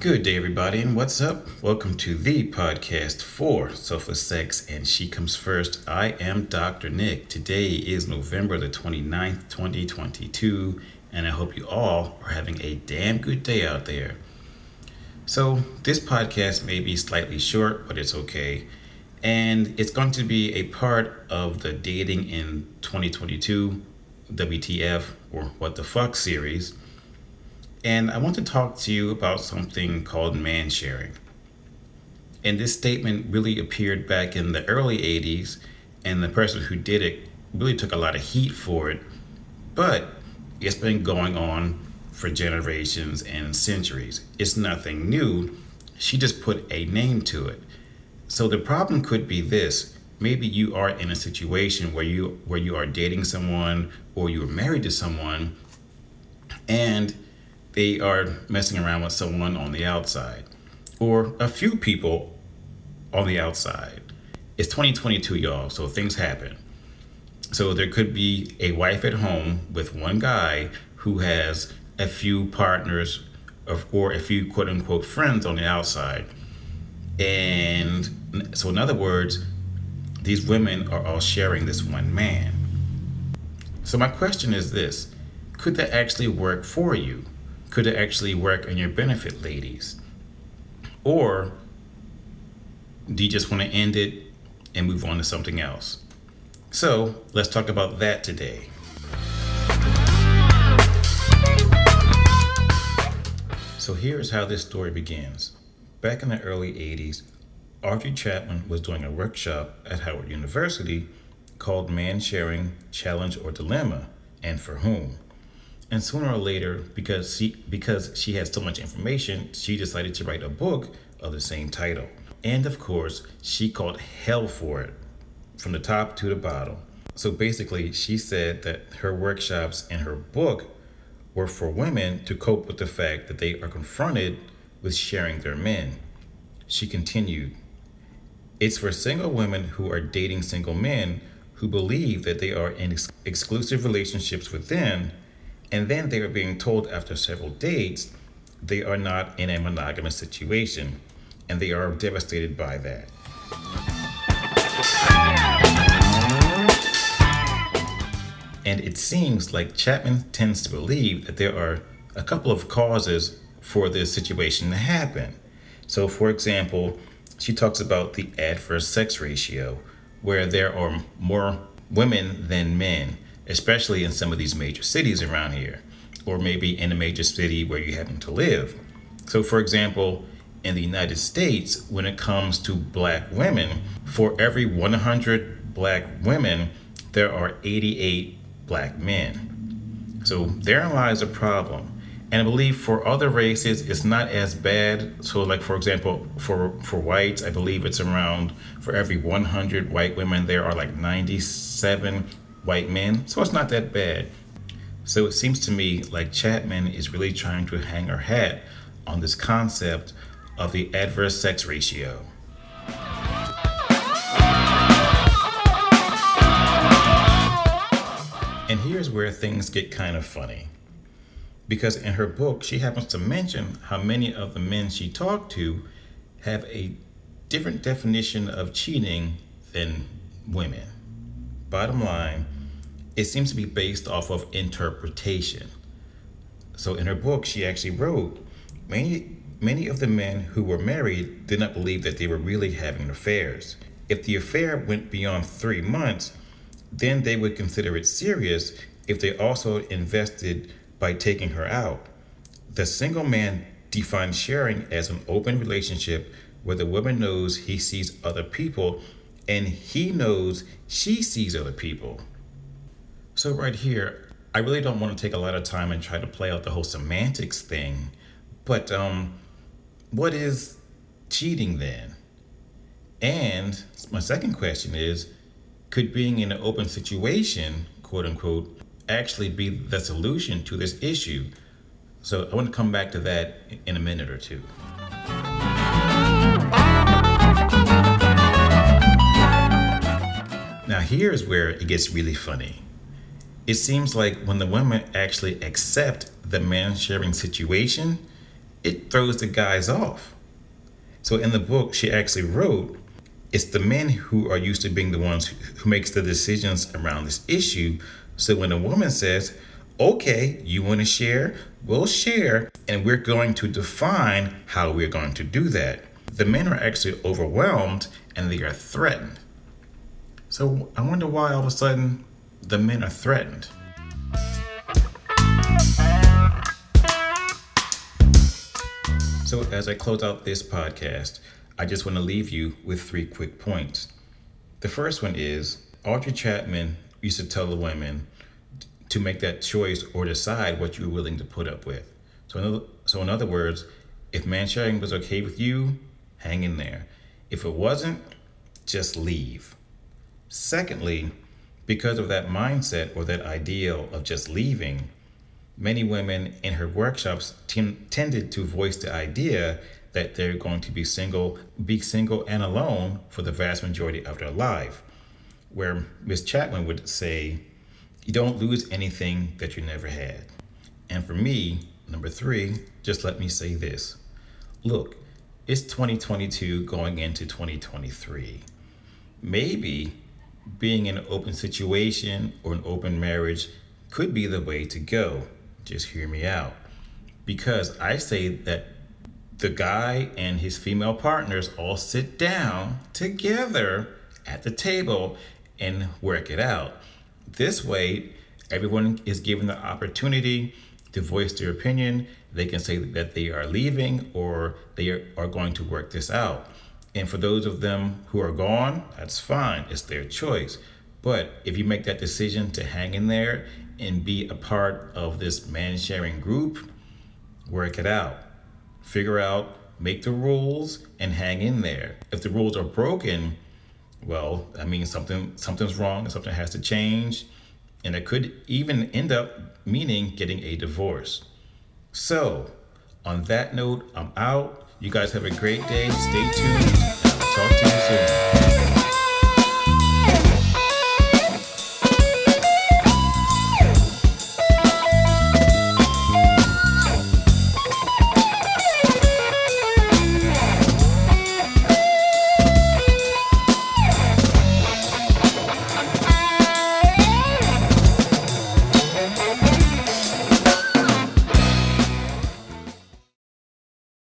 Good day, everybody, and what's up? Welcome to the podcast for Selfless Sex and She Comes First. I am Dr. Nick. Today is November the 29th, 2022, and I hope you all are having a damn good day out there. So, this podcast may be slightly short, but it's okay. And it's going to be a part of the Dating in 2022 WTF or What the Fuck series and I want to talk to you about something called man sharing. And this statement really appeared back in the early 80s, and the person who did it really took a lot of heat for it. But it's been going on for generations and centuries. It's nothing new. She just put a name to it. So the problem could be this maybe you are in a situation where you where you are dating someone or you are married to someone and they are messing around with someone on the outside or a few people on the outside. It's 2022, y'all, so things happen. So there could be a wife at home with one guy who has a few partners of, or a few quote unquote friends on the outside. And so, in other words, these women are all sharing this one man. So, my question is this could that actually work for you? Could it actually work in your benefit, ladies? Or do you just want to end it and move on to something else? So let's talk about that today. So here's how this story begins. Back in the early 80s, Audrey Chapman was doing a workshop at Howard University called Man Sharing Challenge or Dilemma, and for whom. And sooner or later, because she because she had so much information, she decided to write a book of the same title. And of course, she called hell for it, from the top to the bottom. So basically, she said that her workshops and her book were for women to cope with the fact that they are confronted with sharing their men. She continued, It's for single women who are dating single men who believe that they are in ex- exclusive relationships with them and then they are being told after several dates they are not in a monogamous situation, and they are devastated by that. And it seems like Chapman tends to believe that there are a couple of causes for this situation to happen. So, for example, she talks about the adverse sex ratio, where there are more women than men especially in some of these major cities around here, or maybe in a major city where you happen to live. So, for example, in the United States, when it comes to black women, for every 100 black women, there are 88 black men. So, therein lies a problem. And I believe for other races, it's not as bad. So, like for example, for for whites, I believe it's around for every 100 white women, there are like 97 white men, so it's not that bad. So it seems to me like Chapman is really trying to hang her hat on this concept of the adverse sex ratio. And here's where things get kind of funny. Because in her book, she happens to mention how many of the men she talked to have a different definition of cheating than women. Bottom line, it seems to be based off of interpretation. So in her book, she actually wrote many many of the men who were married did not believe that they were really having affairs. If the affair went beyond three months, then they would consider it serious if they also invested by taking her out. The single man defines sharing as an open relationship where the woman knows he sees other people and he knows she sees other people. So, right here, I really don't want to take a lot of time and try to play out the whole semantics thing, but um, what is cheating then? And my second question is could being in an open situation, quote unquote, actually be the solution to this issue? So, I want to come back to that in a minute or two. Now, here's where it gets really funny. It seems like when the women actually accept the man sharing situation, it throws the guys off. So in the book, she actually wrote, it's the men who are used to being the ones who makes the decisions around this issue. So when a woman says, okay, you want to share? We'll share, and we're going to define how we're going to do that. The men are actually overwhelmed and they are threatened. So I wonder why all of a sudden the men are threatened. So, as I close out this podcast, I just want to leave you with three quick points. The first one is Audrey Chapman used to tell the women to make that choice or decide what you're willing to put up with. So, in other, so in other words, if man sharing was okay with you, hang in there. If it wasn't, just leave. Secondly, because of that mindset or that ideal of just leaving, many women in her workshops t- tended to voice the idea that they're going to be single, be single and alone for the vast majority of their life. Where Miss Chapman would say, you don't lose anything that you never had. And for me, number three, just let me say this. Look, it's 2022 going into 2023. Maybe being in an open situation or an open marriage could be the way to go. Just hear me out. Because I say that the guy and his female partners all sit down together at the table and work it out. This way, everyone is given the opportunity to voice their opinion. They can say that they are leaving or they are going to work this out. And for those of them who are gone, that's fine, it's their choice. But if you make that decision to hang in there and be a part of this man sharing group, work it out. Figure out, make the rules, and hang in there. If the rules are broken, well, that means something something's wrong, and something has to change, and it could even end up meaning getting a divorce. So, on that note, I'm out. You guys have a great day. Stay tuned. I'll talk to you soon.